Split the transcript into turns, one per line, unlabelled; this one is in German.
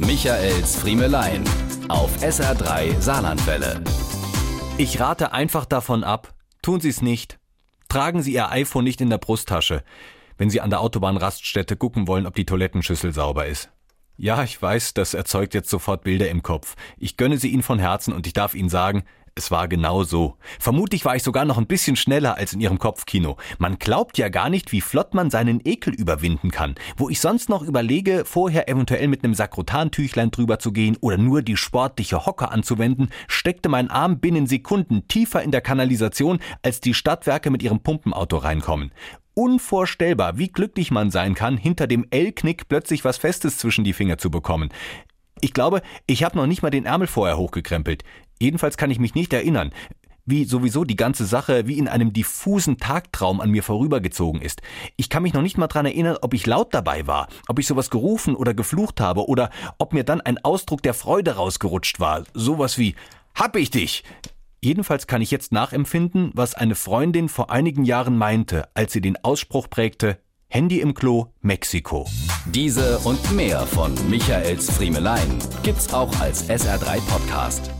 Michaels Friemelein auf SR3 Saarlandwelle.
Ich rate einfach davon ab. Tun Sie es nicht. Tragen Sie Ihr iPhone nicht in der Brusttasche, wenn Sie an der Autobahnraststätte gucken wollen, ob die Toilettenschüssel sauber ist. Ja, ich weiß, das erzeugt jetzt sofort Bilder im Kopf. Ich gönne sie Ihnen von Herzen und ich darf Ihnen sagen, es war genau so. Vermutlich war ich sogar noch ein bisschen schneller als in ihrem Kopfkino. Man glaubt ja gar nicht, wie flott man seinen Ekel überwinden kann. Wo ich sonst noch überlege, vorher eventuell mit einem Sakrotantüchlein drüber zu gehen oder nur die sportliche Hocke anzuwenden, steckte mein Arm binnen Sekunden tiefer in der Kanalisation, als die Stadtwerke mit ihrem Pumpenauto reinkommen. Unvorstellbar, wie glücklich man sein kann, hinter dem L-Knick plötzlich was Festes zwischen die Finger zu bekommen. Ich glaube, ich habe noch nicht mal den Ärmel vorher hochgekrempelt. Jedenfalls kann ich mich nicht erinnern, wie sowieso die ganze Sache wie in einem diffusen Tagtraum an mir vorübergezogen ist. Ich kann mich noch nicht mal dran erinnern, ob ich laut dabei war, ob ich sowas gerufen oder geflucht habe oder ob mir dann ein Ausdruck der Freude rausgerutscht war. Sowas wie Hab ich dich! Jedenfalls kann ich jetzt nachempfinden, was eine Freundin vor einigen Jahren meinte, als sie den Ausspruch prägte Handy im Klo, Mexiko.
Diese und mehr von Michaels Friemelein gibt's auch als SR3 Podcast.